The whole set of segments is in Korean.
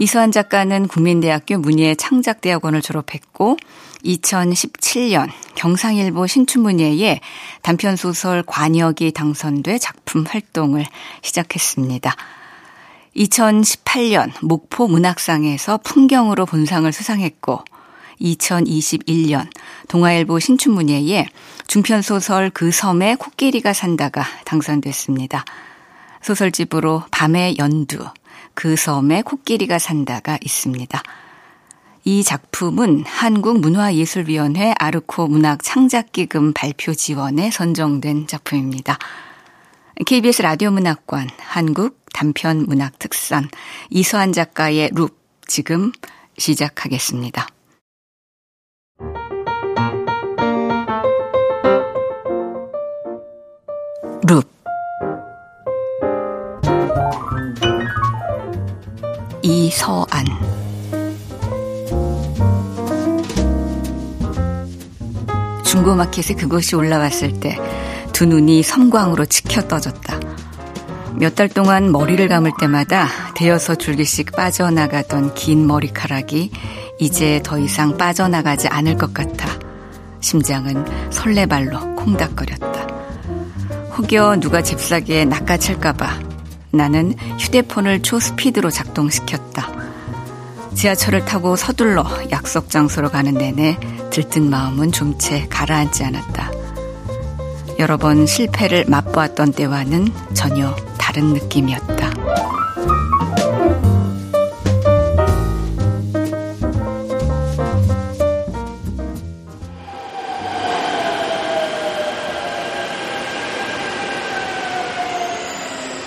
이서한 작가는 국민대학교 문예 창작대학원을 졸업했고 2017년 경상일보 신춘문예에 단편소설 관역이 당선돼 작품 활동을 시작했습니다. 2018년 목포 문학상에서 풍경으로 본상을 수상했고 2021년 동아일보 신춘문예에 중편소설 그 섬에 코끼리가 산다가 당선됐습니다. 소설집으로 밤의 연두, 그 섬에 코끼리가 산다가 있습니다. 이 작품은 한국문화예술위원회 아르코 문학 창작기금 발표 지원에 선정된 작품입니다. KBS 라디오 문학관 한국 단편 문학 특선 이서한 작가의 룹 지금 시작하겠습니다. 마켓에 그것이 올라왔을 때 두 눈이 섬광으로 치켜 떠졌다. 몇 달 동안 머리를 감을 때마다 대여서 줄기씩 빠져나가던 긴 머리카락이 이제 더 이상 빠져나가지 않을 것 같아 심장은 설레발로 콩닥거렸다. 혹여 누가 잽싸게 낚아챌까봐 나는 휴대폰을 초스피드로 작동시켰다. 지하철을 타고 서둘러 약속 장소로 가는 내내 들뜬 마음은 좀 채 가라앉지 않았다. 여러 번 실패를 맛보았던 때와는 전혀 다른 느낌이었다.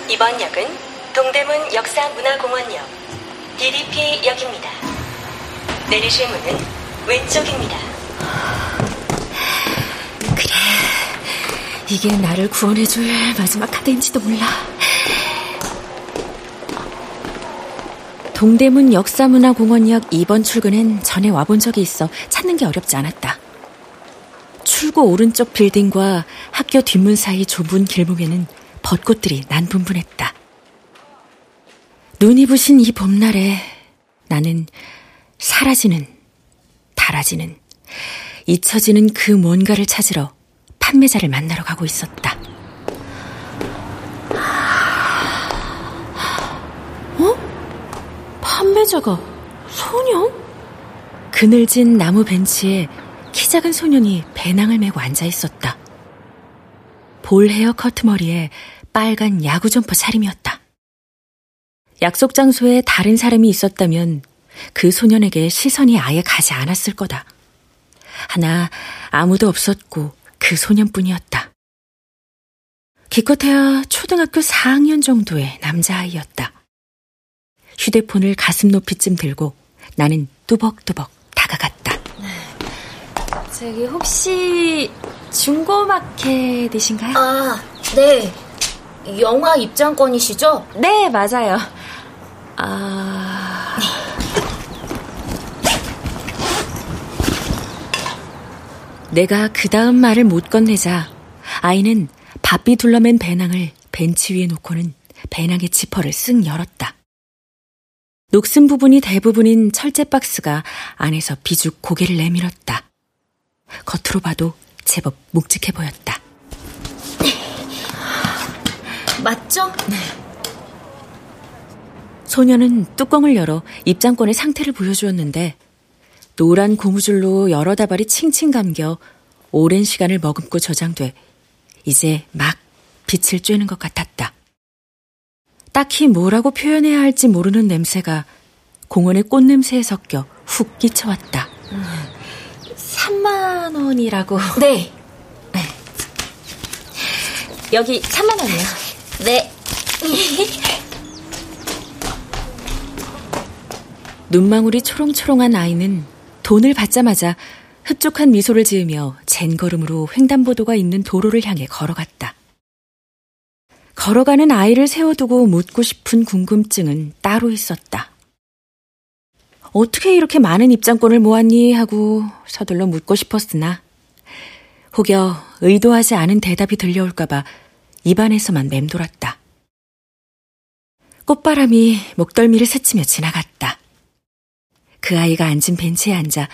이번 역은 동대문 역사문화공원역 DDP역입니다. 내리실 문은 왼쪽입니다. 그래. 이게 나를 구원해줄 마지막 카드인지도 몰라. 동대문 역사문화공원역 2번 출구는 전에 와본 적이 있어 찾는 게 어렵지 않았다. 출구 오른쪽 빌딩과 학교 뒷문 사이 좁은 길목에는 벚꽃들이 난분분했다. 눈이 부신 이 봄날에 나는 사라지는, 달아지는, 잊혀지는 그 뭔가를 찾으러 판매자를 만나러 가고 있었다. 어? 판매자가 소년? 그늘진 나무 벤치에 키 작은 소년이 배낭을 메고 앉아 있었다. 볼 헤어 커트 머리에 빨간 야구 점퍼 차림이었다. 약속 장소에 다른 사람이 있었다면 그 소년에게 시선이 아예 가지 않았을 거다. 하나 아무도 없었고 그 소년뿐이었다. 기껏해야 초등학교 4학년 정도의 남자아이였다. 휴대폰을 가슴 높이쯤 들고 나는 뚜벅뚜벅 다가갔다. 저기 혹시 중고마켓이신가요? 아, 네. 영화 입장권이시죠? 네, 맞아요. 아. 내가 그 다음 말을 못 건네자 아이는 바삐 둘러맨 배낭을 벤치 위에 놓고는 배낭의 지퍼를 쓱 열었다. 녹슨 부분이 대부분인 철제 박스가 안에서 비죽 고개를 내밀었다. 겉으로 봐도 제법 묵직해 보였다. 맞죠? 네. 소녀는 뚜껑을 열어 입장권의 상태를 보여주었는데 노란 고무줄로 여러 다발이 칭칭 감겨 오랜 시간을 머금고 저장돼 이제 막 빛을 쬐는 것 같았다. 딱히 뭐라고 표현해야 할지 모르는 냄새가 공원의 꽃냄새에 섞여 훅 끼쳐왔다. 음, 3만 원이라고. 네. 네. 여기 3만 원이요. 네. 눈망울이 초롱초롱한 아이는 돈을 받자마자 흡족한 미소를 지으며 젠 걸음으로 횡단보도가 있는 도로를 향해 걸어갔다. 걸어가는 아이를 세워두고 묻고 싶은 궁금증은 따로 있었다. 어떻게 이렇게 많은 입장권을 모았니? 하고 서둘러 묻고 싶었으나 혹여 의도하지 않은 대답이 들려올까봐 입안에서만 맴돌았다. 꽃바람이 목덜미를 스치며 지나갔다. 그 아이가 앉은 벤치에 앉아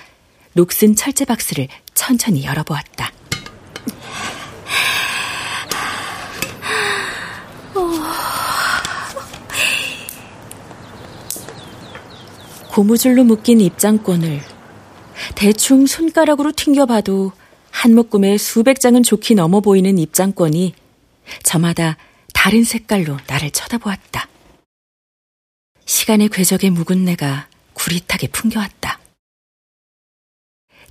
녹슨 철제 박스를 천천히 열어보았다. 고무줄로 묶인 입장권을 대충 손가락으로 튕겨봐도 한 묶음에 수백 장은 좋게 넘어 보이는 입장권이 저마다 다른 색깔로 나를 쳐다보았다. 시간의 궤적에 묵은 내가 구릿하게 풍겨왔다.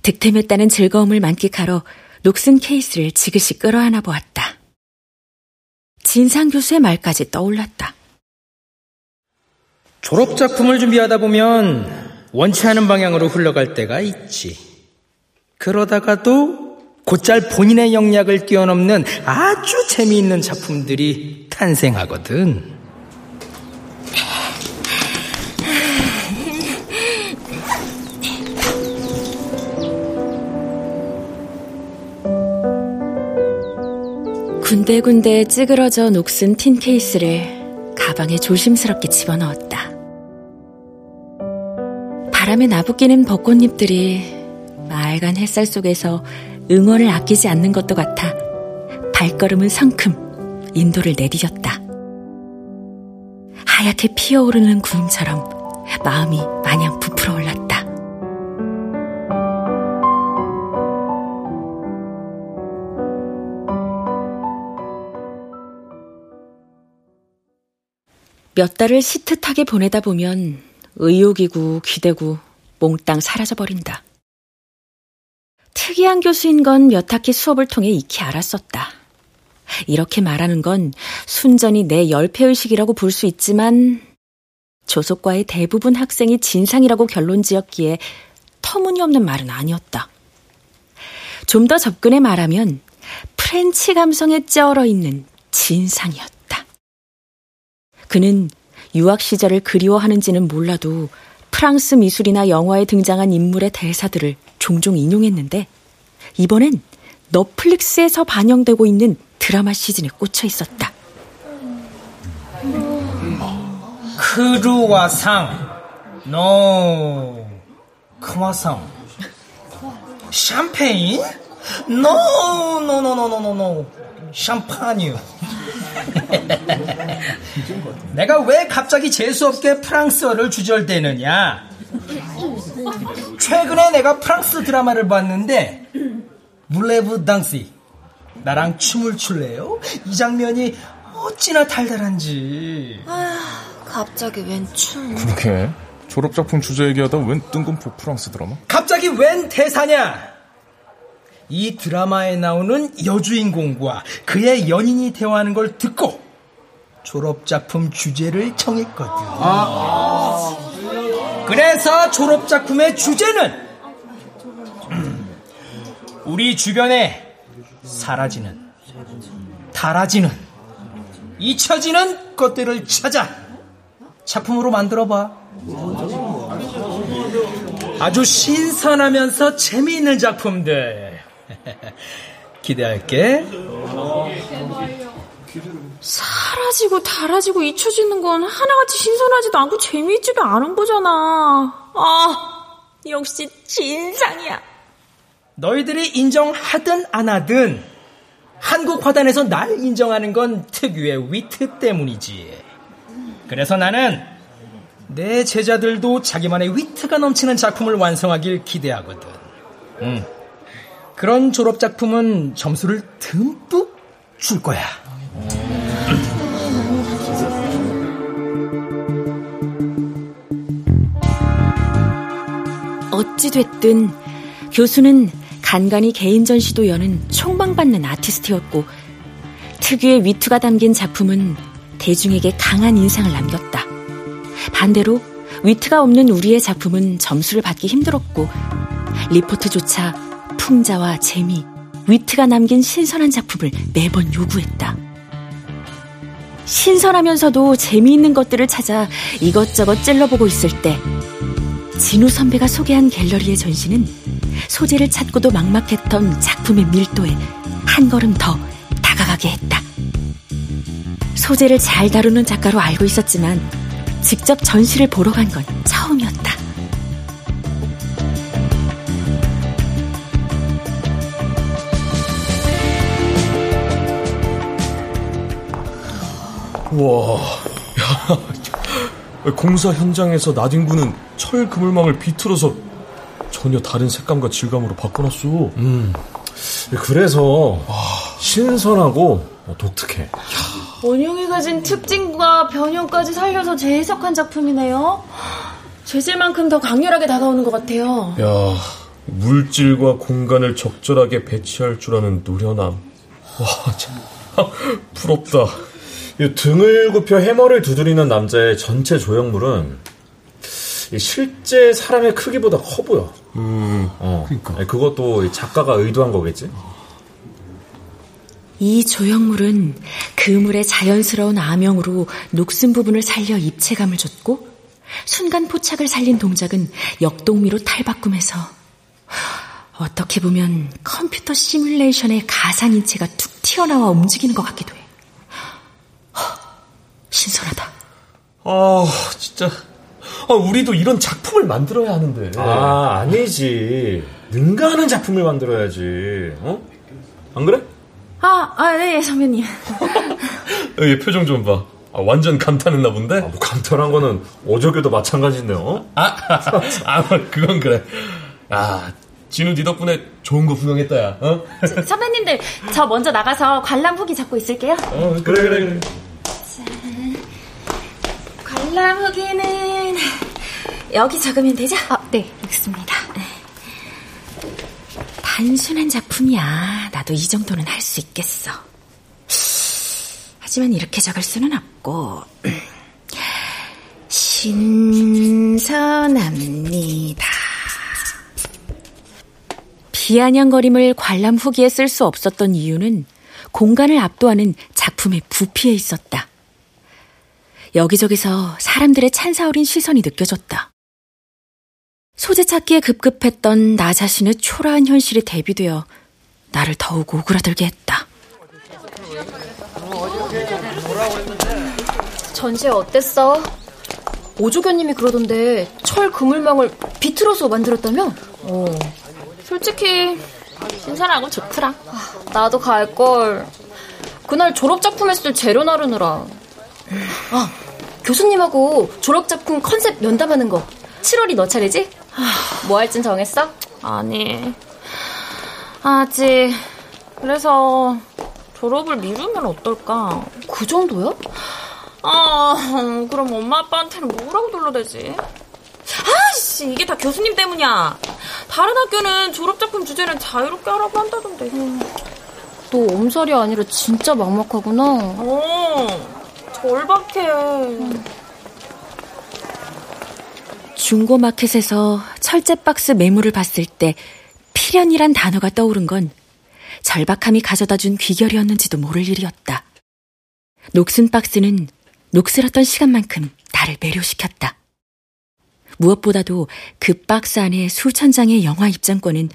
득템했다는 즐거움을 만끽하러 녹슨 케이스를 지그시 끌어안아 보았다. 진상 교수의 말까지 떠올랐다. 졸업작품을 준비하다 보면 원치 않은 방향으로 흘러갈 때가 있지. 그러다가도 곧잘 본인의 영역을 뛰어넘는 아주 재미있는 작품들이 탄생하거든. 군데군데 찌그러져 녹슨 틴 케이스를 가방에 조심스럽게 집어넣었다. 바람에 나부끼는 벚꽃잎들이 맑은 햇살 속에서 응원을 아끼지 않는 것도 같아 발걸음은 성큼 인도를 내디뎠다. 하얗게 피어오르는 구름처럼 마음이 마냥 부풀어 올랐다. 몇 달을 시트하게 보내다 보면 의욕이고 기대고 몽땅 사라져버린다. 특이한 교수인 건 몇 학기 수업을 통해 익히 알았었다. 이렇게 말하는 건 순전히 내 열패의식이라고 볼 수 있지만 조소과의 대부분 학생이 진상이라고 결론 지었기에 터무니없는 말은 아니었다. 좀 더 접근해 말하면 French 감성에 쩔어 있는 진상이었다. 그는 유학 시절을 그리워하는지는 몰라도 프랑스 미술이나 영화에 등장한 인물의 대사들을 종종 인용했는데 이번엔 넷플릭스에서 방영되고 있는 드라마 시즌에 꽂혀 있었다. 크루와상, no, croissant, 샴페인, no, no, no, no, no, no, no, champagne. 내가 왜 갑자기 재수없게 프랑스어를 주절대느냐? 최근에 내가 프랑스 드라마를 봤는데 voulez-vous danser 나랑 춤을 출래요? 이 장면이 어찌나 달달한지. 아, 갑자기 웬 춤? 그렇게 졸업 작품 주제 얘기하다 웬 뜬금포 프랑스 드라마? 갑자기 웬 대사냐? 이 드라마에 나오는 여주인공과 그의 연인이 대화하는 걸 듣고 졸업작품 주제를 정했거든. 아. 그래서 졸업작품의 주제는 우리 주변에 사라지는, 달아지는, 잊혀지는 것들을 찾아 작품으로 만들어봐. 아주 신선하면서 재미있는 작품들. 기대할게. 사라지고 달아지고 잊혀지는 건 하나같이 신선하지도 않고 재미있지도 않은 거잖아. 아, 역시 진상이야. 너희들이 인정하든 안 하든 한국 화단에서 날 인정하는 건 특유의 위트 때문이지. 그래서 나는 내 제자들도 자기만의 위트가 넘치는 작품을 완성하길 기대하거든. 응. 그런 졸업 작품은 점수를 듬뿍 줄 거야. 어찌됐든 교수는 간간히 개인 전시도 여는 총망받는 아티스트였고 특유의 위트가 담긴 작품은 대중에게 강한 인상을 남겼다. 반대로 위트가 없는 우리의 작품은 점수를 받기 힘들었고 리포트조차 풍자와 재미, 위트가 남긴 신선한 작품을 매번 요구했다. 신선하면서도 재미있는 것들을 찾아 이것저것 찔러보고 있을 때 진우 선배가 소개한 갤러리의 전시는 소재를 찾고도 막막했던 작품의 밀도에 한 걸음 더 다가가게 했다. 소재를 잘 다루는 작가로 알고 있었지만 직접 전시를 보러 간 건 와, 공사 현장에서 나딘군은 철 그물망을 비틀어서 전혀 다른 색감과 질감으로 바꿔놨어. 음, 그래서 신선하고 독특해. 원용이 가진 특징과 변형까지 살려서 재해석한 작품이네요. 재질만큼 더 강렬하게 다가오는 것 같아요. 야, 물질과 공간을 적절하게 배치할 줄 아는 노련함. 와, 참, 부럽다. 등을 굽혀 해머를 두드리는 남자의 전체 조형물은 실제 사람의 크기보다 커 보여. 음, 어, 그러니까. 그것도 작가가 의도한 거겠지? 이 조형물은 그물의 자연스러운 암영으로 녹슨 부분을 살려 입체감을 줬고 순간 포착을 살린 동작은 역동미로 탈바꿈해서 어떻게 보면 컴퓨터 시뮬레이션의 가상 인체가 툭 튀어나와 움직이는 것 같기도 해. 신선하다. 아, 진짜. 아, 우리도 이런 작품을 만들어야 하는데. 아, 아니지. 능가하는 작품을 만들어야지. 어? 안 그래? 아, 아, 네, 선배님. 얘 표정 좀 봐. 아, 완전 감탄했나 본데? 아, 뭐 감탄한 거는 어저께도 마찬가지인데요. 어? 아, 아, 그건 그래. 아, 진우 니 덕분에 좋은 거 구경했다, 야. 어? 저, 선배님들, 저 먼저 나가서 관람 후기 잡고 있을게요. 어, 그래, 그래, 그래. 관람 후기는 여기 적으면 되죠? 아, 네, 읽습니다. 단순한 작품이야. 나도 이 정도는 할 수 있겠어. 하지만 이렇게 적을 수는 없고. 신선합니다. 비아냥거림을 관람 후기에 쓸 수 없었던 이유는 공간을 압도하는 작품의 부피에 있었다. 여기저기서 사람들의 찬사 어린 시선이 느껴졌다. 소재 찾기에 급급했던 나 자신의 초라한 현실이 대비되어 나를 더욱 오그라들게 했다. 전시회 어땠어? 오조교님이 그러던데 철 그물망을 비틀어서 만들었다며? 어. 솔직히 신선하고 좋더라. 나도 갈걸. 그날 졸업작품 했을 재료 나르느라. 아, 교수님하고 졸업 작품 컨셉 면담하는 거 7월이 너 차례지? 뭐 할진 정했어? 아니, 아직. 그래서 졸업을 미루면 어떨까? 그 정도야? 아, 그럼 엄마 아빠한테는 뭐라고 돌려대지? 아씨, 이게 다 교수님 때문이야. 다른 학교는 졸업 작품 주제는 자유롭게 하라고 한다던데. 너 엄살이 아니라 진짜 막막하구나. 어, 절박해. 중고마켓에서 철제 박스 매물을 봤을 때 필연이란 단어가 떠오른 건 절박함이 가져다 준 귀결이었는지도 모를 일이었다. 녹슨 박스는 녹슬었던 시간만큼 나를 매료시켰다. 무엇보다도 그 박스 안에 수천 장의 영화 입장권은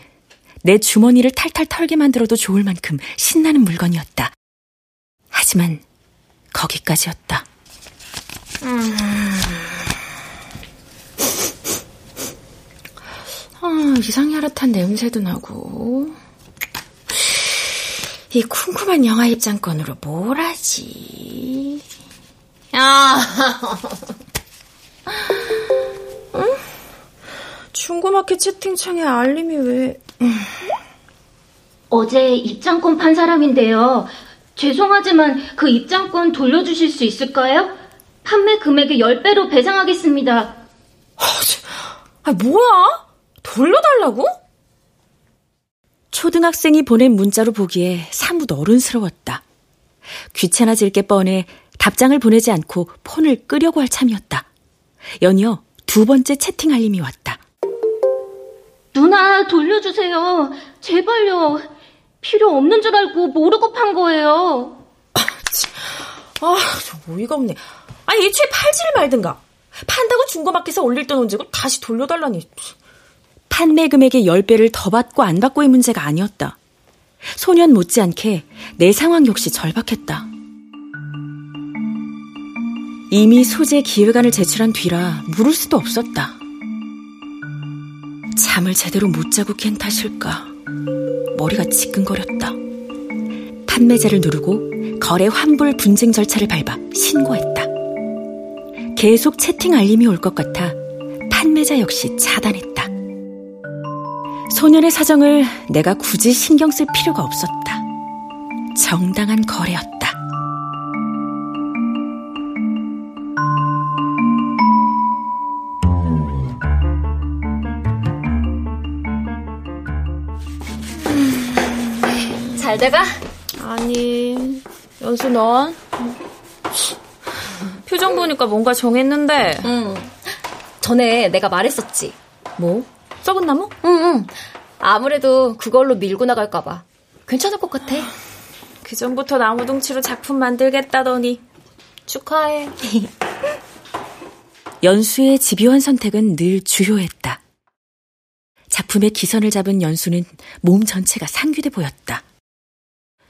내 주머니를 탈탈 털게 만들어도 좋을 만큼 신나는 물건이었다. 하지만 거기까지였다. 음... 아, 이상히 하릇한 냄새도 나고. 이 쿰쿰한 영화 입장권으로 뭘 하지? 아, 응? 중고마켓 채팅창에 알림이 왜... 어제 입장권 판 사람인데요. 죄송하지만 그 입장권 돌려주실 수 있을까요? 판매 금액의 10배로 배상하겠습니다. 아, 뭐야? 돌려달라고? 초등학생이 보낸 문자로 보기에 사뭇 어른스러웠다. 귀찮아질 게 뻔해 답장을 보내지 않고 폰을 끄려고 할 참이었다. 연이어 두 번째 채팅 알림이 왔다. 누나, 돌려주세요. 제발요. 필요 없는 줄 알고 모르고 판 거예요. 아, 저 어이가 없네. 아니, 애초에 팔지를 말든가. 판다고 중고마켓에 올릴 돈 언제고 다시 돌려달라니. 판매 금액의 10배를 더 받고 안 받고의 문제가 아니었다. 소년 못지않게 내 상황 역시 절박했다. 이미 소재 기획안을 제출한 뒤라 물을 수도 없었다. 잠을 제대로 못 자고 깬 탓일까. 머리가 지끈거렸다. 판매자를 누르고 거래 환불 분쟁 절차를 밟아 신고했다. 계속 채팅 알림이 올 것 같아 판매자 역시 차단했다. 소년의 사정을 내가 굳이 신경 쓸 필요가 없었다. 정당한 거래였다. 잘 돼가? 아니, 연수 넌? 표정 보니까 뭔가 정했는데. 응. 전에 내가 말했었지. 뭐? 썩은 나무? 응, 응. 아무래도 그걸로 밀고 나갈까봐. 괜찮을 것 같아. 그 전부터 나무 둥치로 작품 만들겠다더니. 축하해. 연수의 집요한 선택은 늘 주요했다. 작품의 기선을 잡은 연수는 몸 전체가 상규돼 보였다.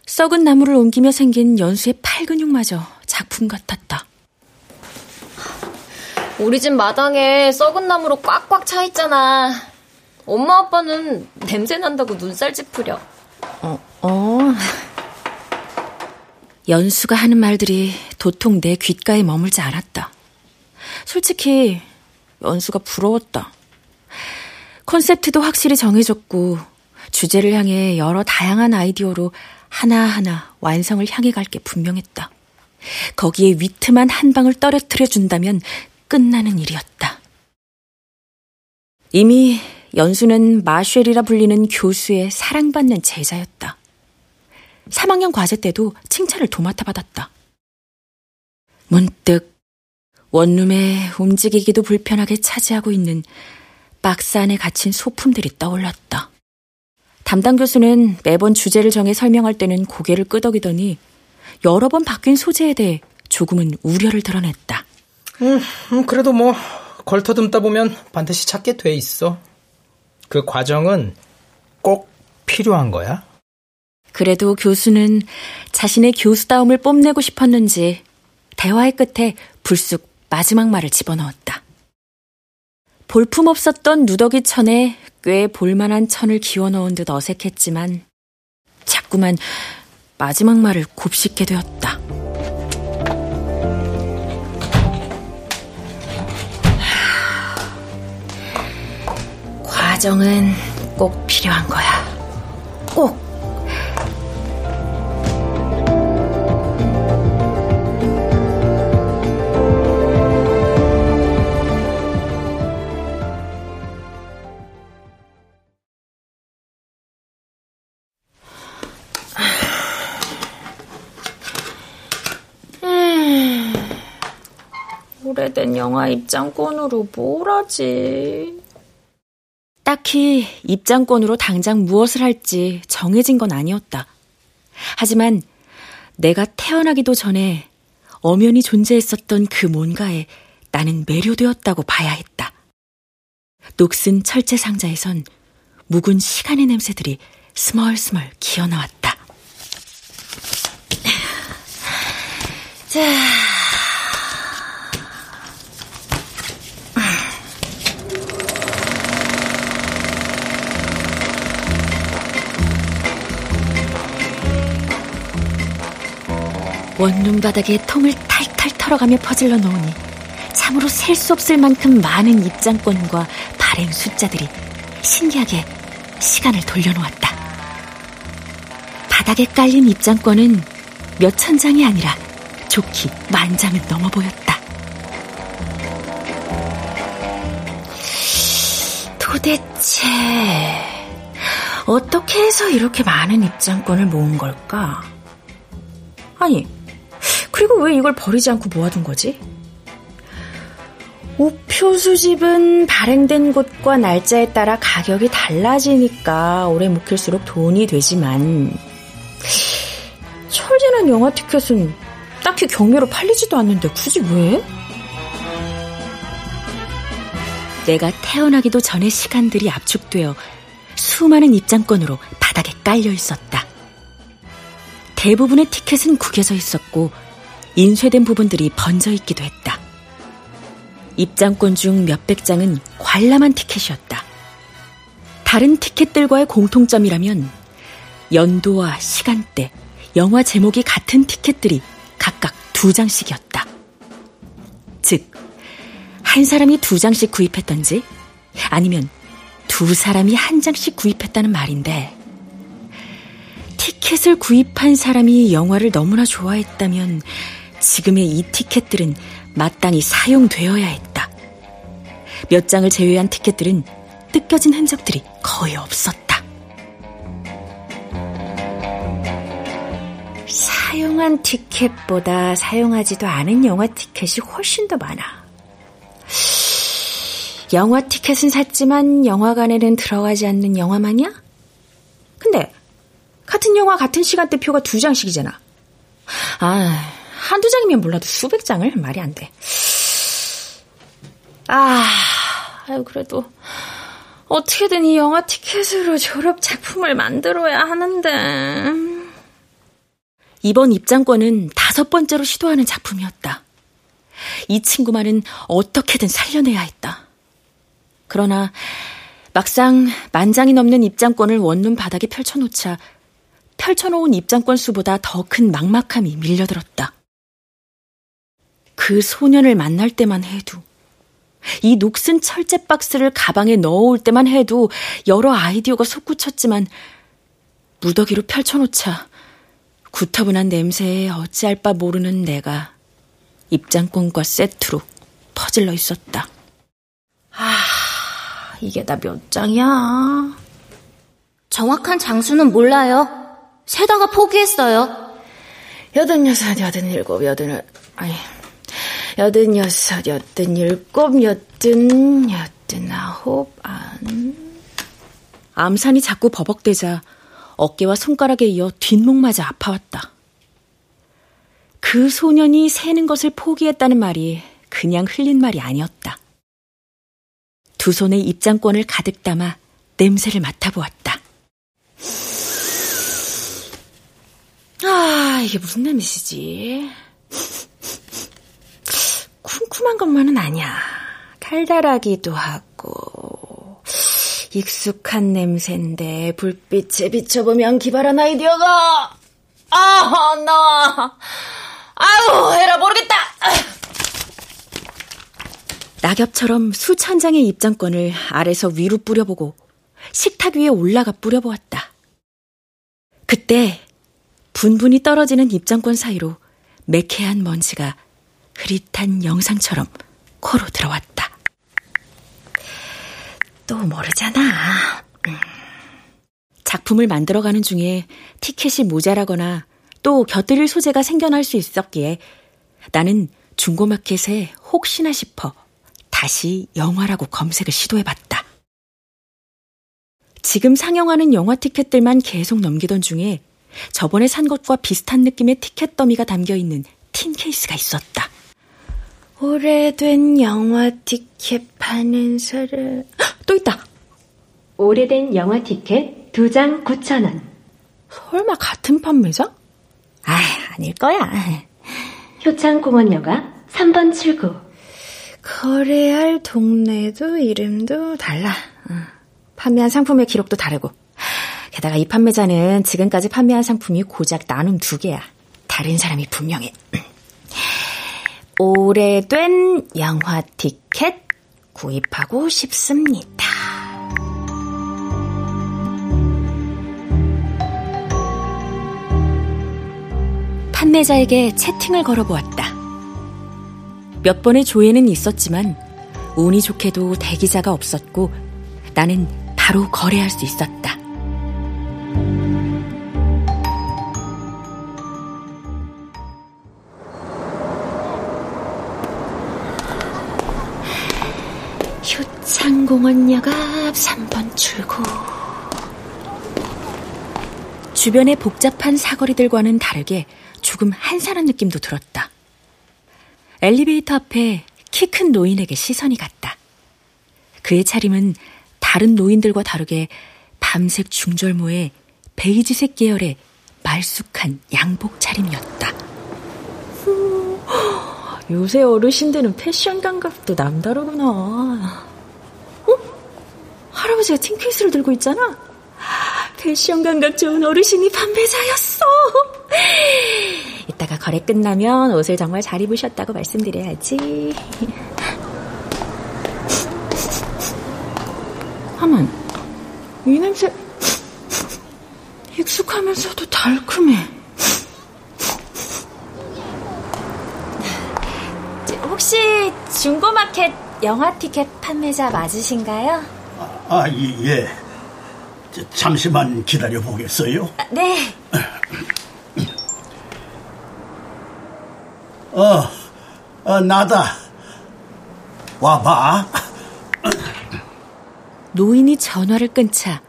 썩은 나무를 옮기며 생긴 연수의 팔 근육마저 작품 같았다. 우리 집 마당에 썩은 나무로 꽉꽉 차 있잖아. 엄마 아빠는 냄새 난다고 눈살 찌푸려. 어, 어. 연수가 하는 말들이 도통 내 귓가에 머물지 않았다. 솔직히 연수가 부러웠다. 콘셉트도 확실히 정해졌고 주제를 향해 여러 다양한 아이디어로 하나하나 완성을 향해 갈 게 분명했다. 거기에 위트만 한 방울 떨어뜨려 준다면 끝나는 일이었다. 이미 연수는 마쉘이라 불리는 교수의 사랑받는 제자였다. 3학년 과제 때도 칭찬을 도맡아 받았다. 문득 원룸에 움직이기도 불편하게 차지하고 있는 박스 안에 갇힌 소품들이 떠올랐다. 담당 교수는 매번 주제를 정해 설명할 때는 고개를 끄덕이더니 여러 번 바뀐 소재에 대해 조금은 우려를 드러냈다. 음, 음, 그래도 뭐 걸터듬다 보면 반드시 찾게 돼 있어. 그 과정은 꼭 필요한 거야. 그래도 교수는 자신의 교수다움을 뽐내고 싶었는지 대화의 끝에 불쑥 마지막 말을 집어넣었다. 볼품 없었던 누더기 천에 꽤 볼만한 천을 기워넣은 듯 어색했지만 자꾸만 마지막 말을 곱씹게 되었다. 과정은 꼭 필요한 거야. 꼭. 된 영화 입장권으로 뭘 하지? 딱히 입장권으로 당장 무엇을 할지 정해진 건 아니었다. 하지만 내가 태어나기도 전에 엄연히 존재했었던 그 뭔가에 나는 매료되었다고 봐야 했다. 녹슨 철제 상자에선 묵은 시간의 냄새들이 스멀스멀 기어나왔다. 자, 원룸 바닥에 통을 탈탈 털어가며 퍼질러 놓으니 참으로 셀 수 없을 만큼 많은 입장권과 발행 숫자들이 신기하게 시간을 돌려놓았다. 바닥에 깔린 입장권은 몇천 장이 아니라 좋기 만 장은 넘어 보였다. 도대체 어떻게 해서 이렇게 많은 입장권을 모은 걸까? 아니, 그리고 왜 이걸 버리지 않고 모아둔 거지? 우표 수집은 발행된 곳과 날짜에 따라 가격이 달라지니까 오래 묵힐수록 돈이 되지만 철진한 영화 티켓은 딱히 경매로 팔리지도 않는데 굳이 왜? 내가 태어나기도 전의 시간들이 압축되어 수많은 입장권으로 바닥에 깔려 있었다. 대부분의 티켓은 구겨져 있었고 인쇄된 부분들이 번져 있기도 했다. 입장권 중 몇백 장은 관람한 티켓이었다. 다른 티켓들과의 공통점이라면 연도와 시간대, 영화 제목이 같은 티켓들이 각각 두 장씩이었다. 즉, 한 사람이 두 장씩 구입했던지 아니면 두 사람이 한 장씩 구입했다는 말인데 티켓을 구입한 사람이 영화를 너무나 좋아했다면 지금의 이 티켓들은 마땅히 사용되어야 했다. 몇 장을 제외한 티켓들은 뜯겨진 흔적들이 거의 없었다. 사용한 티켓보다 사용하지도 않은 영화 티켓이 훨씬 더 많아. 영화 티켓은 샀지만 영화관에는 들어가지 않는 영화만이야? 근데 같은 영화 같은 시간대표가 두 장씩이잖아. 아, 한두 장이면 몰라도 수백 장을 말이 안 돼. 아, 아유 그래도 어떻게든 이 영화 티켓으로 졸업 작품을 만들어야 하는데. 이번 입장권은 다섯 번째로 시도하는 작품이었다. 이 친구만은 어떻게든 살려내야 했다. 그러나 막상 만 장이 넘는 입장권을 원룸 바닥에 펼쳐놓자 펼쳐놓은 입장권 수보다 더 큰 막막함이 밀려들었다. 그 소년을 만날 때만 해도 이 녹슨 철제 박스를 가방에 넣어올 때만 해도 여러 아이디어가 솟구쳤지만 무더기로 펼쳐놓자 구타분한 냄새에 어찌할 바 모르는 내가 입장권과 세트로 퍼질러 있었다. 아, 이게 다 몇 장이야? 정확한 장수는 몰라요. 세다가 포기했어요. 여든 여섯, 여든 일곱, 여든, 아니, 여든 여섯, 여든 일곱, 여든, 여든 아홉, 안. 암산이 자꾸 버벅대자 어깨와 손가락에 이어 뒷목마저 아파왔다. 그 소년이 세는 것을 포기했다는 말이 그냥 흘린 말이 아니었다. 두 손에 입장권을 가득 담아 냄새를 맡아보았다. 아, 이게 무슨 냄새지? 쿰쿰한 것만은 아니야. 달달하기도 하고 익숙한 냄새인데 불빛에 비춰보면 기발한 아이디어가 아, 나 아유, 해라 모르겠다. 낙엽처럼 수천 장의 입장권을 아래서 위로 뿌려보고 식탁 위에 올라가 뿌려보았다. 그때 분분히 떨어지는 입장권 사이로 매캐한 먼지가 흐릿한 영상처럼 코로 들어왔다. 또 모르잖아. 음. 작품을 만들어가는 중에 티켓이 모자라거나 또 곁들일 소재가 생겨날 수 있었기에 나는 중고마켓에 혹시나 싶어 다시 영화라고 검색을 시도해봤다. 지금 상영하는 영화 티켓들만 계속 넘기던 중에 저번에 산 것과 비슷한 느낌의 티켓 더미가 담겨 있는 틴 케이스가 있었다. 오래된 영화 티켓 파는 사람. 또 있다. 오래된 영화 티켓 두장 9,000원. 설마 같은 판매자? 아, 아닐 거야. 효창공원역가 3번 출구. 거래할 동네도 이름도 달라. 판매한 상품의 기록도 다르고. 게다가 이 판매자는 지금까지 판매한 상품이 고작 나눔 두 개야. 다른 사람이 분명해. 오래된 영화 티켓 구입하고 싶습니다. 판매자에게 채팅을 걸어보았다. 몇 번의 조회는 있었지만 운이 좋게도 대기자가 없었고 나는 바로 거래할 수 있었다. 강공원 역 앞 3번 출구. 주변의 복잡한 사거리들과는 다르게 조금 한산한 느낌도 들었다. 엘리베이터 앞에 키 큰 노인에게 시선이 갔다. 그의 차림은 다른 노인들과 다르게 밤색 중절모에 베이지색 계열의 말쑥한 양복 차림이었다. 요새 어르신들은 패션 감각도 남다르구나. 어? 할아버지가 틴케이스를 들고 있잖아. 패션 감각 좋은 어르신이 판매자였어. 이따가 거래 끝나면 옷을 정말 잘 입으셨다고 말씀드려야지. 하만, 이 냄새 익숙하면서도 달콤해. 혹시 중고마켓 영화 티켓 판매자 맞으신가요? 아, 예. 저, 잠시만 기다려 보겠어요. 아, 네. 어, 어, 나다. 와봐. 노인이 전화를 끊자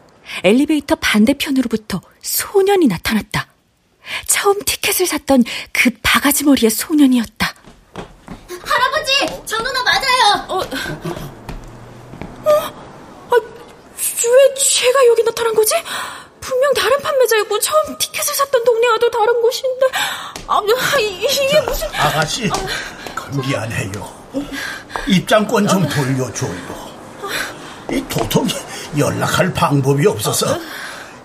엘리베이터 반대편으로부터 소년이 나타났다. 처음 티켓을 샀던 그 바가지 머리의 소년이었다. 할아버지, 저 누나 맞아요. 어, 어, 아, 왜 제가 여기 나타난 거지? 분명 다른 판매자였고 처음 티켓을 샀던 동네와도 다른 곳인데. 아, 이 게 무슨 아가씨 아... 미안해요. 입장권 좀 돌려줘요. 이 도통이 연락할 방법이 없어서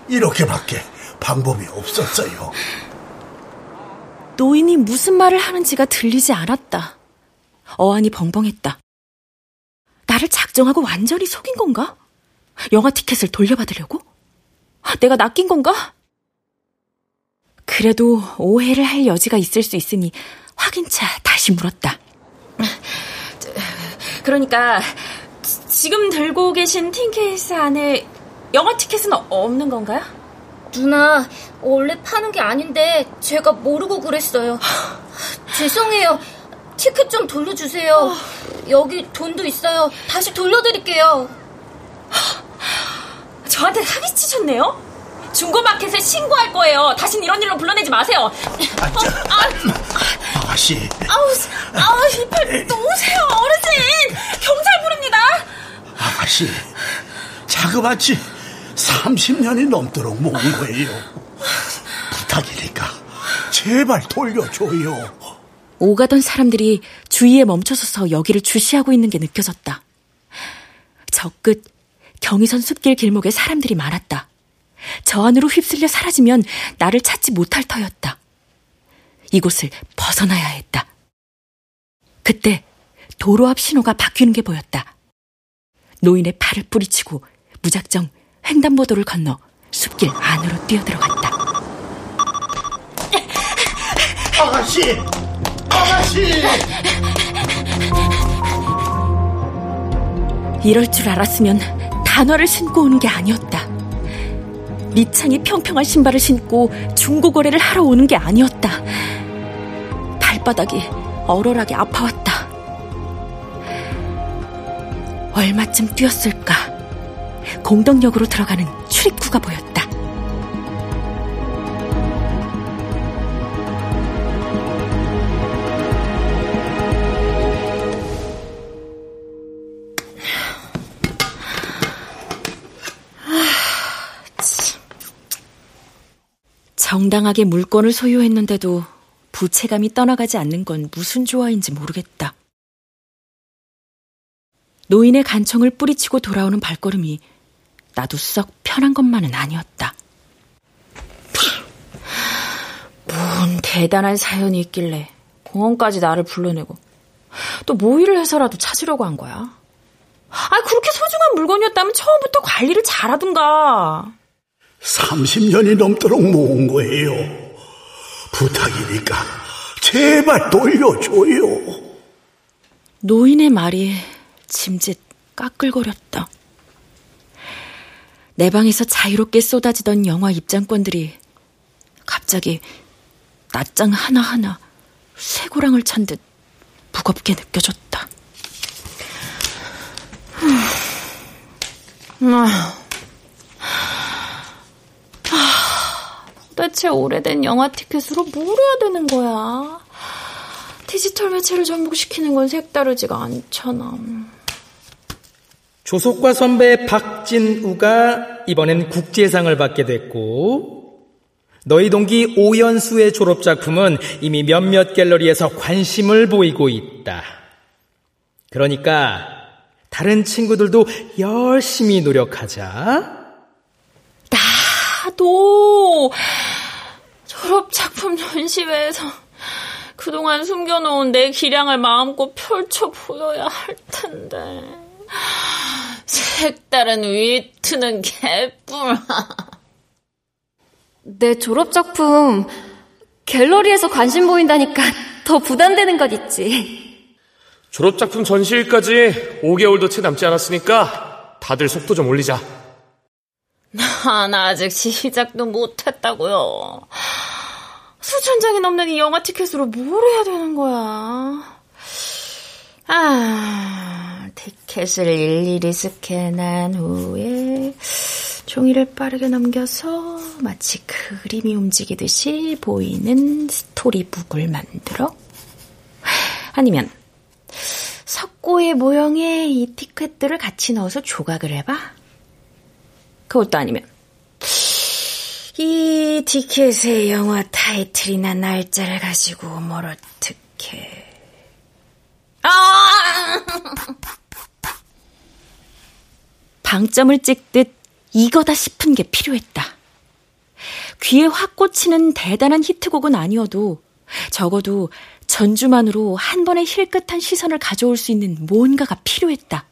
이렇게밖에 방법이 없었어요. 노인이 무슨 말을 하는지가 들리지 않았다. 어안이 벙벙했다. 나를 작정하고 완전히 속인 건가? 영화 티켓을 돌려받으려고? 내가 낚인 건가? 그래도 오해를 할 여지가 있을 수 있으니 확인차 다시 물었다. 그러니까 지금 들고 계신 틴 케이스 안에 영화 티켓은 없는 건가요? 누나, 원래 파는 게 아닌데 제가 모르고 그랬어요. 죄송해요. 티켓 좀 돌려주세요. 여기 돈도 있어요. 다시 돌려드릴게요. 저한테 사기치셨네요? 중고마켓에 신고할 거예요. 다신 이런 일로 불러내지 마세요. 아, 저, 어, 아, 아가씨. 아우, 아우, 이팔 놓으세요, 어르신. 경찰 부릅니다. 아가씨, 자그마치 30년이 넘도록 모은 거예요. 부탁이니까 제발 돌려줘요. 오가던 사람들이 주위에 멈춰서서 여기를 주시하고 있는 게 느껴졌다. 저 끝 경의선 숲길 길목에 사람들이 많았다. 저 안으로 휩쓸려 사라지면 나를 찾지 못할 터였다. 이곳을 벗어나야 했다. 그때 도로 앞 신호가 바뀌는 게 보였다. 노인의 팔을 뿌리치고 무작정 횡단보도를 건너 숲길 안으로 뛰어들어갔다. 아가씨! 아가씨! 이럴 줄 알았으면 단화를 신고 오는 게 아니었다. 밑창이 평평한 신발을 신고 중고 거래를 하러 오는 게 아니었다. 발바닥이 얼얼하게 아파왔다. 얼마쯤 뛰었을까? 공덕역으로 들어가는 출입구가 보였다. 정당하게 물건을 소유했는데도 부채감이 떠나가지 않는 건 무슨 조화인지 모르겠다. 노인의 간청을 뿌리치고 돌아오는 발걸음이 나도 썩 편한 것만은 아니었다. 뭔 대단한 사연이 있길래 공원까지 나를 불러내고 또 모의를 해서라도 찾으려고 한 거야. 아, 그렇게 소중한 물건이었다면 처음부터 관리를 잘하든가. 30년이 넘도록 모은 거예요. 부탁이니까 제발 돌려줘요. 노인의 말이 짐짓 까끌거렸다. 내 방에서 자유롭게 쏟아지던 영화 입장권들이 갑자기 낱장 하나하나 쇠고랑을 찬 듯 무겁게 느껴졌다. 아, 도대체 오래된 영화 티켓으로 뭘 해야 되는 거야? 디지털 매체를 접목시키는 건 색다르지가 않잖아. 조속과 선배 박진우가 이번엔 국제상을 받게 됐고 너희 동기 오연수의 졸업작품은 이미 몇몇 갤러리에서 관심을 보이고 있다. 그러니까 다른 친구들도 열심히 노력하자. 나도 졸업 작품 전시회에서 그동안 숨겨놓은 내 기량을 마음껏 펼쳐 보여야 할 텐데. 색다른 위트는 개뿔. 내 졸업작품 갤러리에서 관심 보인다니까 더 부담되는 것 있지. 졸업작품 전시일까지 5개월도 채 남지 않았으니까 다들 속도 좀 올리자. 난 아직 시작도 못했다고요. 수천 장이 넘는 이 영화 티켓으로 뭘 해야 되는 거야? 아, 티켓을 일일이 스캔한 후에 종이를 빠르게 넘겨서 마치 그림이 움직이듯이 보이는 스토리북을 만들어? 아니면 석고의 모형에 이 티켓들을 같이 넣어서 조각을 해봐? 그것도 아니면 이 티켓의 영화 타이틀이나 날짜를 가지고 뭘 어떻게 아! 방점을 찍듯 이거다 싶은 게 필요했다. 귀에 확 꽂히는 대단한 히트곡은 아니어도 적어도 전주만으로 한 번에 힐끗한 시선을 가져올 수 있는 뭔가가 필요했다.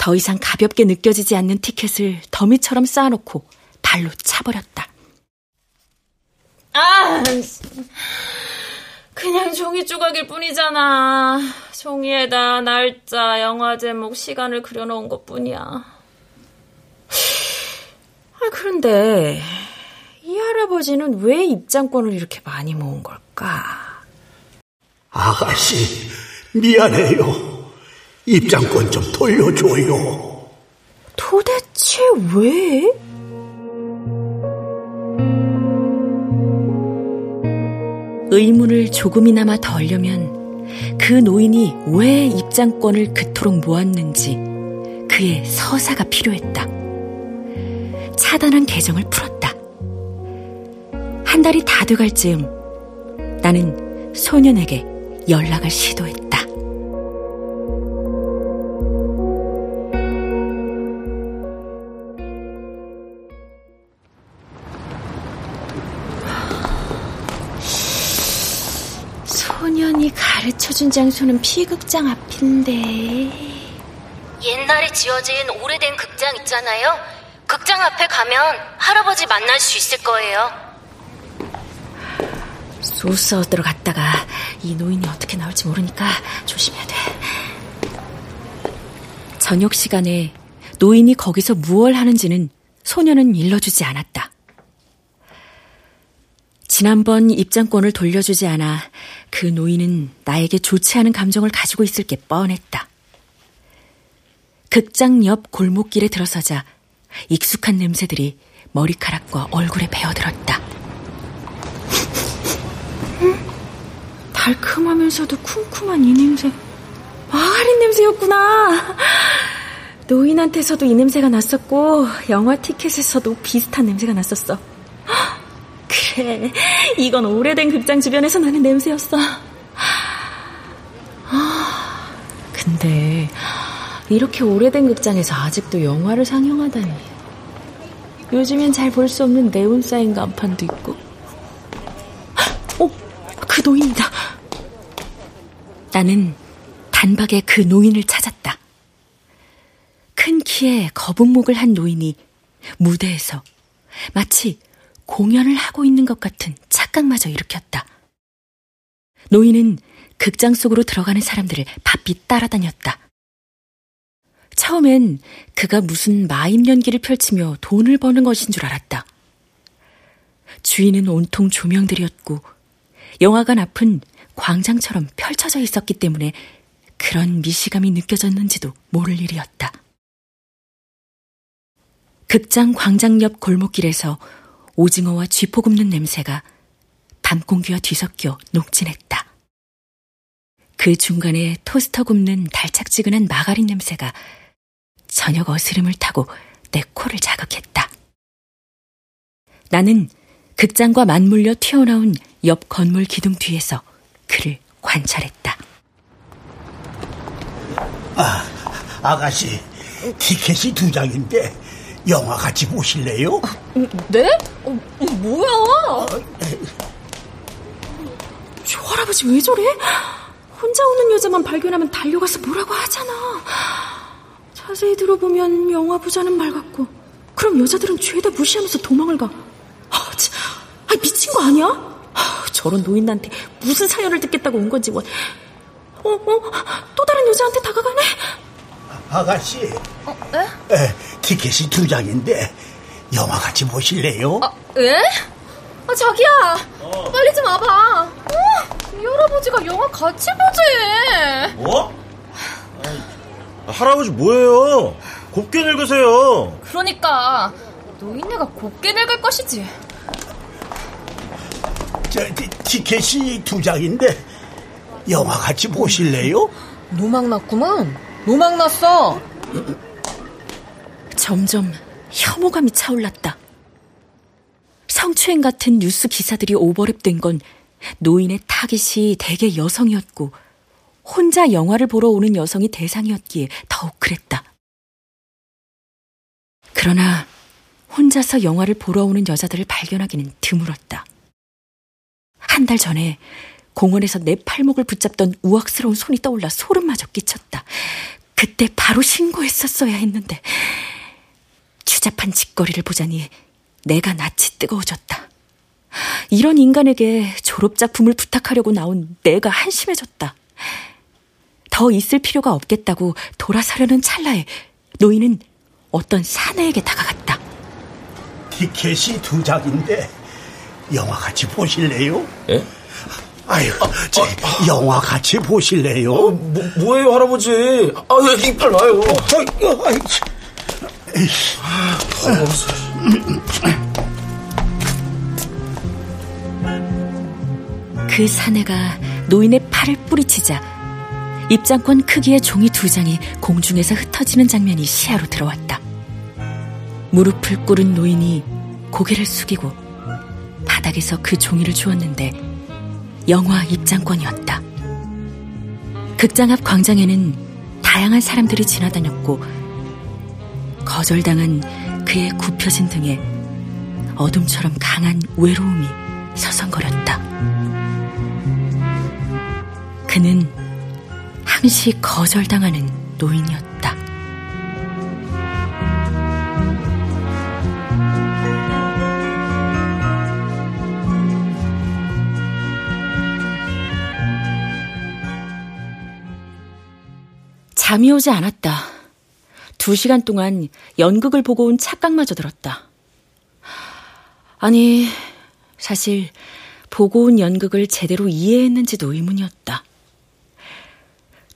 더 이상 가볍게 느껴지지 않는 티켓을 더미처럼 쌓아놓고 발로 차버렸다. 아, 그냥 종이 조각일 뿐이잖아. 종이에다 날짜, 영화 제목, 시간을 그려놓은 것 뿐이야. 아, 그런데 이 할아버지는 왜 입장권을 이렇게 많이 모은 걸까? 아가씨, 미안해요. 입장권 좀 돌려줘요. 도대체 왜? 의문을 조금이나마 덜려면 그 노인이 왜 입장권을 그토록 모았는지 그의 서사가 필요했다. 차단한 계정을 풀었다. 한 달이 다 돼갈 즈음 나는 소년에게 연락을 시도했다. 장소는 피극장 앞인데. 옛날에 지어진 오래된 극장 있잖아요. 극장 앞에 가면 할아버지 만날 수 있을 거예요. 소스 들어갔다가 이 노인이 어떻게 나올지 모르니까 조심해야 돼. 저녁 시간에 노인이 거기서 무얼 하는지는 소년은 일러주지 않았다. 지난번 입장권을 돌려주지 않아 그 노인은 나에게 좋지 않은 감정을 가지고 있을 게 뻔했다. 극장 옆 골목길에 들어서자 익숙한 냄새들이 머리카락과 얼굴에 배어들었다. 달콤하면서도 쿰쿰한 이 냄새. 마가린 냄새였구나. 노인한테서도 이 냄새가 났었고, 영화 티켓에서도 비슷한 냄새가 났었어. 그래, 이건 오래된 극장 주변에서 나는 냄새였어. 아, 근데 이렇게 오래된 극장에서 아직도 영화를 상영하다니. 요즘엔 잘 볼 수 없는 네온 사인 간판도 있고. 어, 그 노인이다. 나는 단박에 그 노인을 찾았다. 큰 키에 거북목을 한 노인이 무대에서 마치 공연을 하고 있는 것 같은 착각마저 일으켰다. 노인은 극장 속으로 들어가는 사람들을 바삐 따라다녔다. 처음엔 그가 무슨 마임 연기를 펼치며 돈을 버는 것인 줄 알았다. 주인은 온통 조명들이었고 영화관 앞은 광장처럼 펼쳐져 있었기 때문에 그런 미시감이 느껴졌는지도 모를 일이었다. 극장 광장 옆 골목길에서 오징어와 쥐포 굽는 냄새가 밤 공기와 뒤섞여 녹진했다. 그 중간에 토스터 굽는 달착지근한 마가린 냄새가 저녁 어스름을 타고 내 코를 자극했다. 나는 극장과 맞물려 튀어나온 옆 건물 기둥 뒤에서 그를 관찰했다. 아, 아가씨, 티켓이 두 장인데 영화 같이 보실래요? 네? 어, 뭐야? 저 할아버지 왜 저래? 혼자 오는 여자만 발견하면 달려가서 뭐라고 하잖아. 자세히 들어보면 영화 보자는 말 같고 그럼 여자들은 죄다 무시하면서 도망을 가. 아, 참, 아 미친 거 아니야? 아, 저런 노인한테 무슨 사연을 듣겠다고 온 건지 원. 어, 어, 또 다른 여자한테 다가가네? 아가씨. 어, 에? 에, 티켓이 두 장인데 영화 같이 보실래요? 아, 에? 아, 자기야. 어. 빨리 좀 와봐. 어, 이 할아버지가 영화 같이 보지. 뭐? 아, 할아버지 뭐예요? 곱게 늙으세요. 그러니까 노인네가 곱게 늙을 것이지. 저, 티, 티켓이 두 장인데 영화 같이 보실래요? 노막 났구만. 노막 났어. 점점 혐오감이 차올랐다. 성추행 같은 뉴스 기사들이 오버랩된 건 노인의 타깃이 대개 여성이었고 혼자 영화를 보러 오는 여성이 대상이었기에 더욱 그랬다. 그러나 혼자서 영화를 보러 오는 여자들을 발견하기는 드물었다. 한 달 전에 공원에서 내 팔목을 붙잡던 우악스러운 손이 떠올라 소름마저 끼쳤다. 그때 바로 신고했었어야 했는데 추잡한 짓거리를 보자니 내가 낯이 뜨거워졌다. 이런 인간에게 졸업작품을 부탁하려고 나온 내가 한심해졌다. 더 있을 필요가 없겠다고 돌아서려는 찰나에 노인은 어떤 사내에게 다가갔다. 티켓이 두 장인데 영화 같이 보실래요? 예? 아유, 아, 저, 아, 영화 같이 보실래요? 어, 뭐, 뭐예요, 할아버지? 아, 왜 이빨 나요? 어, 저, 어, 아이, 아, 더러워서. 그 사내가 노인의 팔을 뿌리치자 입장권 크기의 종이 두 장이 공중에서 흩어지는 장면이 시야로 들어왔다. 무릎을 꿇은 노인이 고개를 숙이고 바닥에서 그 종이를 주었는데 영화 입장권이었다. 극장 앞 광장에는 다양한 사람들이 지나다녔고 거절당한 그의 굽혀진 등에 어둠처럼 강한 외로움이 서성거렸다. 그는 항시 거절당하는 노인이었다. 잠이 오지 않았다. 두 시간 동안 연극을 보고 온 착각마저 들었다. 아니, 사실 보고 온 연극을 제대로 이해했는지도 의문이었다.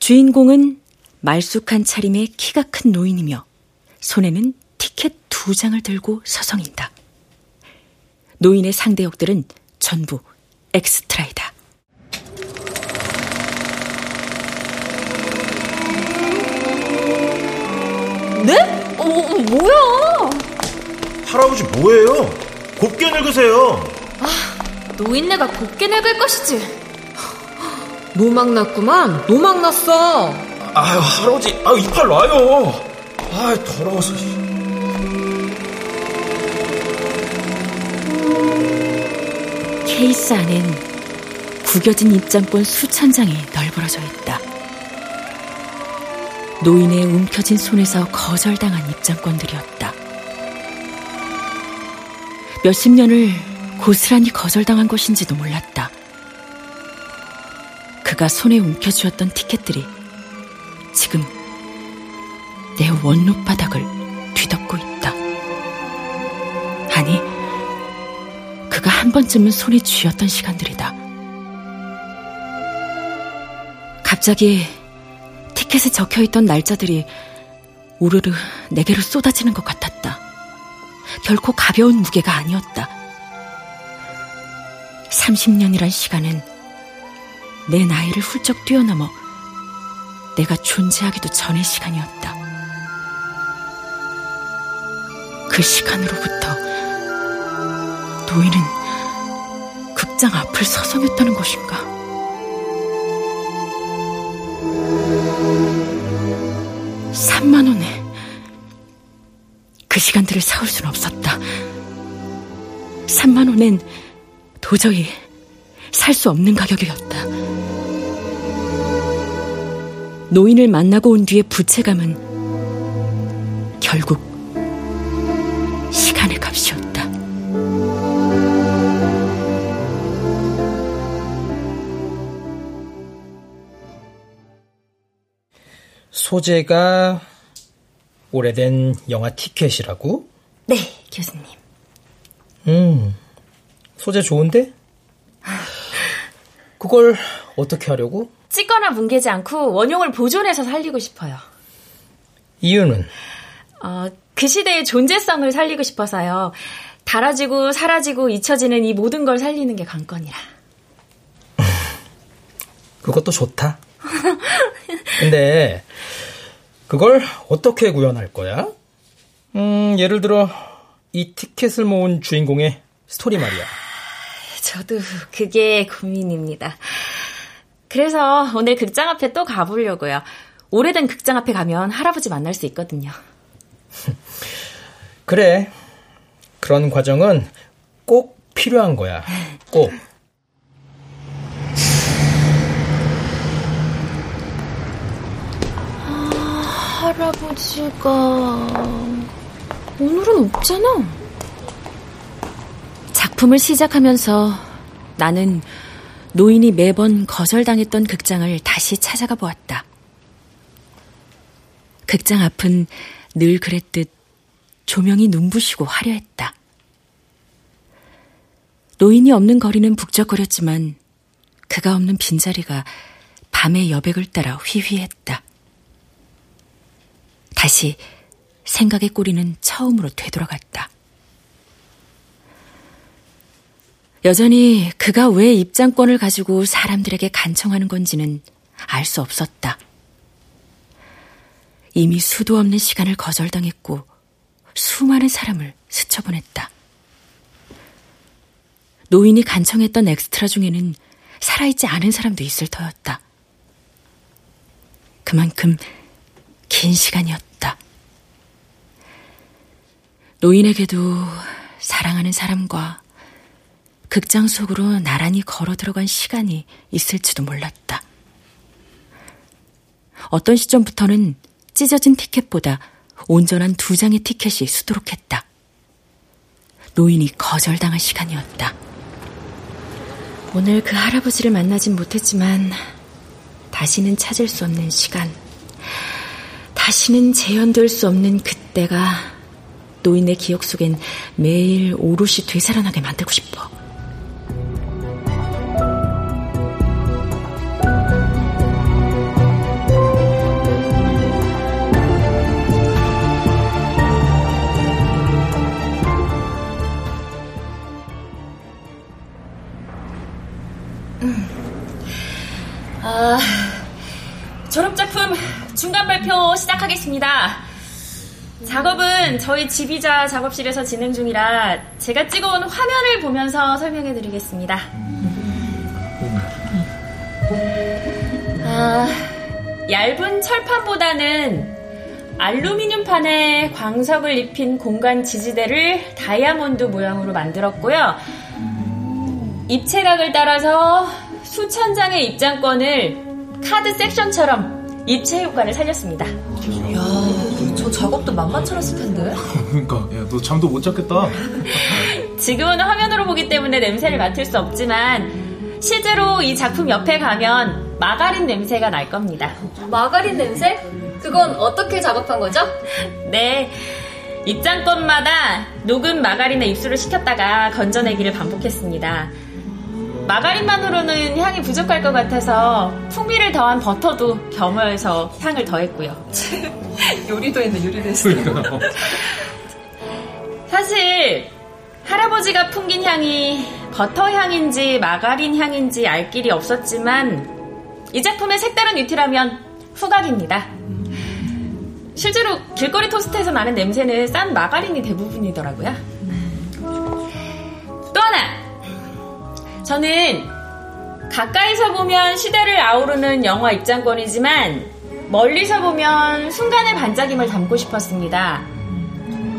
주인공은 말쑥한 차림의 키가 큰 노인이며 손에는 티켓 두 장을 들고 서성인다. 노인의 상대 역들은 전부 엑스트라이다. 네? 어, 어, 뭐야? 할아버지 뭐예요? 곱게 늙으세요. 아, 노인네가 곱게 늙을 것이지. 노막 났구만. 노막 났어. 아유, 할아버지, 아 이빨 놔요. 아, 더러워서. 케이스 안엔 구겨진 입장권 수천 장이 널브러져 있다. 노인의 움켜진 손에서 거절당한 입장권들이었다. 몇십 년을 고스란히 거절당한 것인지도 몰랐다. 그가 손에 움켜쥐었던 티켓들이 지금 내 원로 바닥을 뒤덮고 있다. 아니, 그가 한 번쯤은 손에 쥐었던 시간들이다. 갑자기 티켓에 적혀 있던 날짜들이 우르르 내게로 쏟아지는 것 같았다. 결코 가벼운 무게가 아니었다. 30년이란 시간은 내 나이를 훌쩍 뛰어넘어 내가 존재하기도 전의 시간이었다. 그 시간으로부터 노인은 극장 앞을 서성였다는 것인가? 삼만 원에 그 시간들을 사올 수는 없었다. 3만 원엔 도저히 살 수 없는 가격이었다. 노인을 만나고 온 뒤의 부채감은 결국 시간의 값이었다. 소재가 오래된 영화 티켓이라고? 네, 교수님. 음, 소재 좋은데? 그걸 어떻게 하려고? 찢거나 뭉개지 않고 원용을 보존해서 살리고 싶어요. 이유는? 어, 그 시대의 존재성을 살리고 싶어서요. 달아지고 사라지고 잊혀지는 이 모든 걸 살리는 게 관건이라. 그것도 좋다. 근데 그걸 어떻게 구현할 거야? 음, 예를 들어 이 티켓을 모은 주인공의 스토리 말이야. 저도 그게 고민입니다. 그래서 오늘 극장 앞에 또 가보려고요. 오래된 극장 앞에 가면 할아버지 만날 수 있거든요. 그래. 그런 과정은 꼭 필요한 거야. 꼭. 할아버지가 오늘은 없잖아. 작품을 시작하면서 나는 노인이 매번 거절당했던 극장을 다시 찾아가 보았다. 극장 앞은 늘 그랬듯 조명이 눈부시고 화려했다. 노인이 없는 거리는 북적거렸지만 그가 없는 빈자리가 밤의 여백을 따라 휘휘했다. 다시 생각의 꼬리는 처음으로 되돌아갔다. 여전히 그가 왜 입장권을 가지고 사람들에게 간청하는 건지는 알 수 없었다. 이미 수도 없는 시간을 거절당했고 수많은 사람을 스쳐보냈다. 노인이 간청했던 엑스트라 중에는 살아있지 않은 사람도 있을 터였다. 그만큼 긴 시간이었다. 노인에게도 사랑하는 사람과 극장 속으로 나란히 걸어 들어간 시간이 있을지도 몰랐다. 어떤 시점부터는 찢어진 티켓보다 온전한 두 장의 티켓이 수두룩했다. 노인이 거절당한 시간이었다. 오늘 그 할아버지를 만나진 못했지만 다시는 찾을 수 없는 시간, 다시는 재현될 수 없는 그때가 노인의 기억 속엔 매일 오롯이 되살아나게 만들고 싶어. 아, 졸업작품 중간 발표 시작하겠습니다. 작업은 저희 지휘자 작업실에서 진행 중이라 제가 찍어온 화면을 보면서 설명해 드리겠습니다. 아, 얇은 철판보다는 알루미늄판에 광석을 입힌 공간 지지대를 다이아몬드 모양으로 만들었고요. 입체각을 따라서 수천 장의 입장권을 카드 섹션처럼 입체 효과를 살렸습니다. 이야, 저 작업도 만만치 않았을 텐데. 그러니까, 야, 너 잠도 못 잤겠다. 지금은 화면으로 보기 때문에 냄새를 맡을 수 없지만 실제로 이 작품 옆에 가면 마가린 냄새가 날 겁니다. 마가린 냄새? 그건 어떻게 작업한 거죠? 네. 입장권마다 녹은 마가린에 입수를 시켰다가 건져내기를 반복했습니다. 마가린만으로는 향이 부족할 것 같아서 풍미를 더한 버터도 겸허해서 향을 더했고요. 요리도 했네, 요리도 했어. 사실 할아버지가 풍긴 향이 버터 향인지 마가린 향인지 알 길이 없었지만 이 작품의 색다른 위트라면 후각입니다. 실제로 길거리 토스트에서 나는 냄새는 싼 마가린이 대부분이더라고요. 또 하나! 저는 가까이서 보면 시대를 아우르는 영화 입장권이지만 멀리서 보면 순간의 반짝임을 담고 싶었습니다.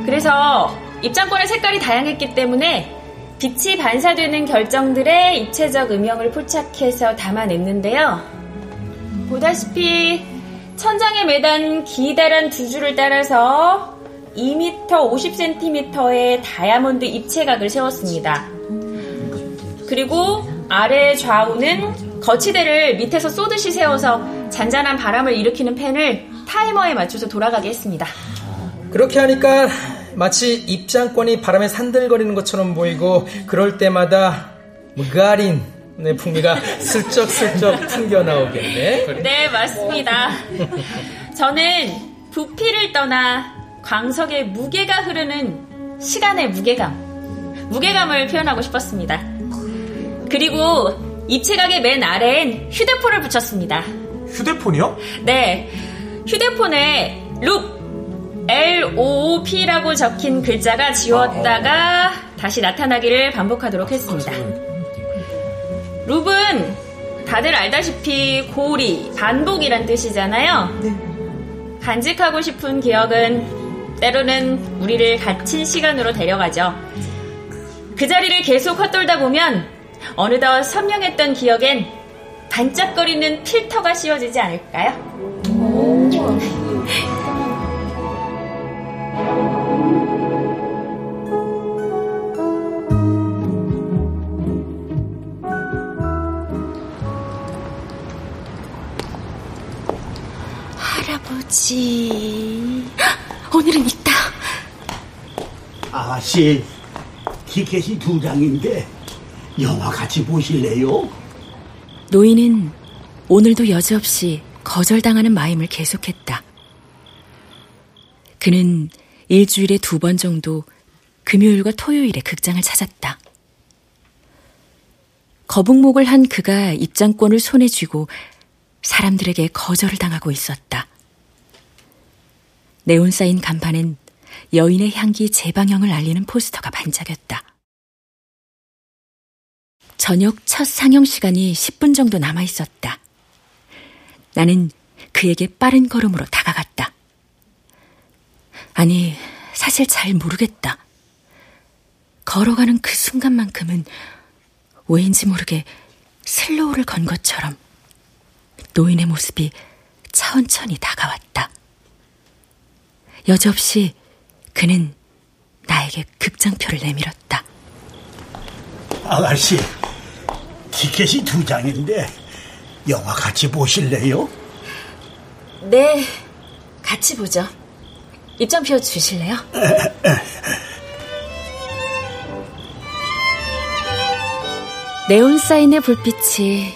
그래서 입장권의 색깔이 다양했기 때문에 빛이 반사되는 결정들의 입체적 음영을 포착해서 담아냈는데요. 보다시피 천장에 매단 기다란 두 줄을 따라서 2m 50cm의 다이아몬드 입체각을 세웠습니다. 그리고 아래 좌우는 거치대를 밑에서 쏘듯이 세워서 잔잔한 바람을 일으키는 펜을 타이머에 맞춰서 돌아가게 했습니다. 그렇게 하니까 마치 입장권이 바람에 산들거리는 것처럼 보이고 그럴 때마다 무가린의 뭐 풍미가 슬쩍슬쩍 풍겨 나오겠네. 네, 맞습니다. 저는 부피를 떠나 광석의 무게가 흐르는 시간의 무게감, 무게감을 표현하고 싶었습니다. 그리고 입체각의 맨 아래엔 휴대폰을 붙였습니다. 휴대폰이요? 네. 휴대폰에 룩 LOOP라고 적힌 글자가 지웠다가 다시 나타나기를 반복하도록 했습니다. 룹은 다들 알다시피 고리, 반복이란 뜻이잖아요. 간직하고 싶은 기억은 때로는 우리를 갇힌 시간으로 데려가죠. 그 자리를 계속 헛돌다 보면 어느덧 선명했던 기억엔 반짝거리는 필터가 씌워지지 않을까요? 할아버지. 오늘은 있다. 아가씨, 티켓이 두 장인데 영화 같이 보실래요? 노인은 오늘도 여지없이 거절당하는 마임을 계속했다. 그는 일주일에 두 번 정도 금요일과 토요일에 극장을 찾았다. 거북목을 한 그가 입장권을 손에 쥐고 사람들에게 거절을 당하고 있었다. 네온 쌓인 간판엔 여인의 향기 재방영을 알리는 포스터가 반짝였다. 저녁 첫 상영 시간이 10분 정도 남아 있었다. 나는 그에게 빠른 걸음으로 다가갔다. 아니, 사실 잘 모르겠다. 걸어가는 그 순간만큼은 왜인지 모르게 슬로우를 건 것처럼 노인의 모습이 천천히 다가왔다. 여지없이 그는 나에게 극장표를 내밀었다. 아가씨, 티켓이 두 장인데 영화 같이 보실래요? 네, 같이 보죠. 입장표 주실래요? 네온 사인의 불빛이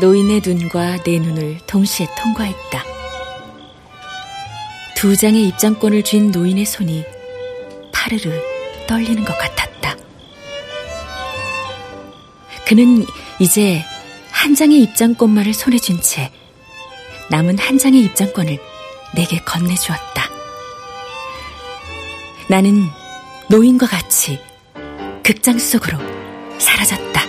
노인의 눈과 내 눈을 동시에 통과했다. 두 장의 입장권을 쥔 노인의 손이 파르르 떨리는 것 같았다. 그는 이제 한 장의 입장권만을 손에 쥔 채 남은 한 장의 입장권을 내게 건네주었다. 나는 노인과 같이 극장 속으로 사라졌다.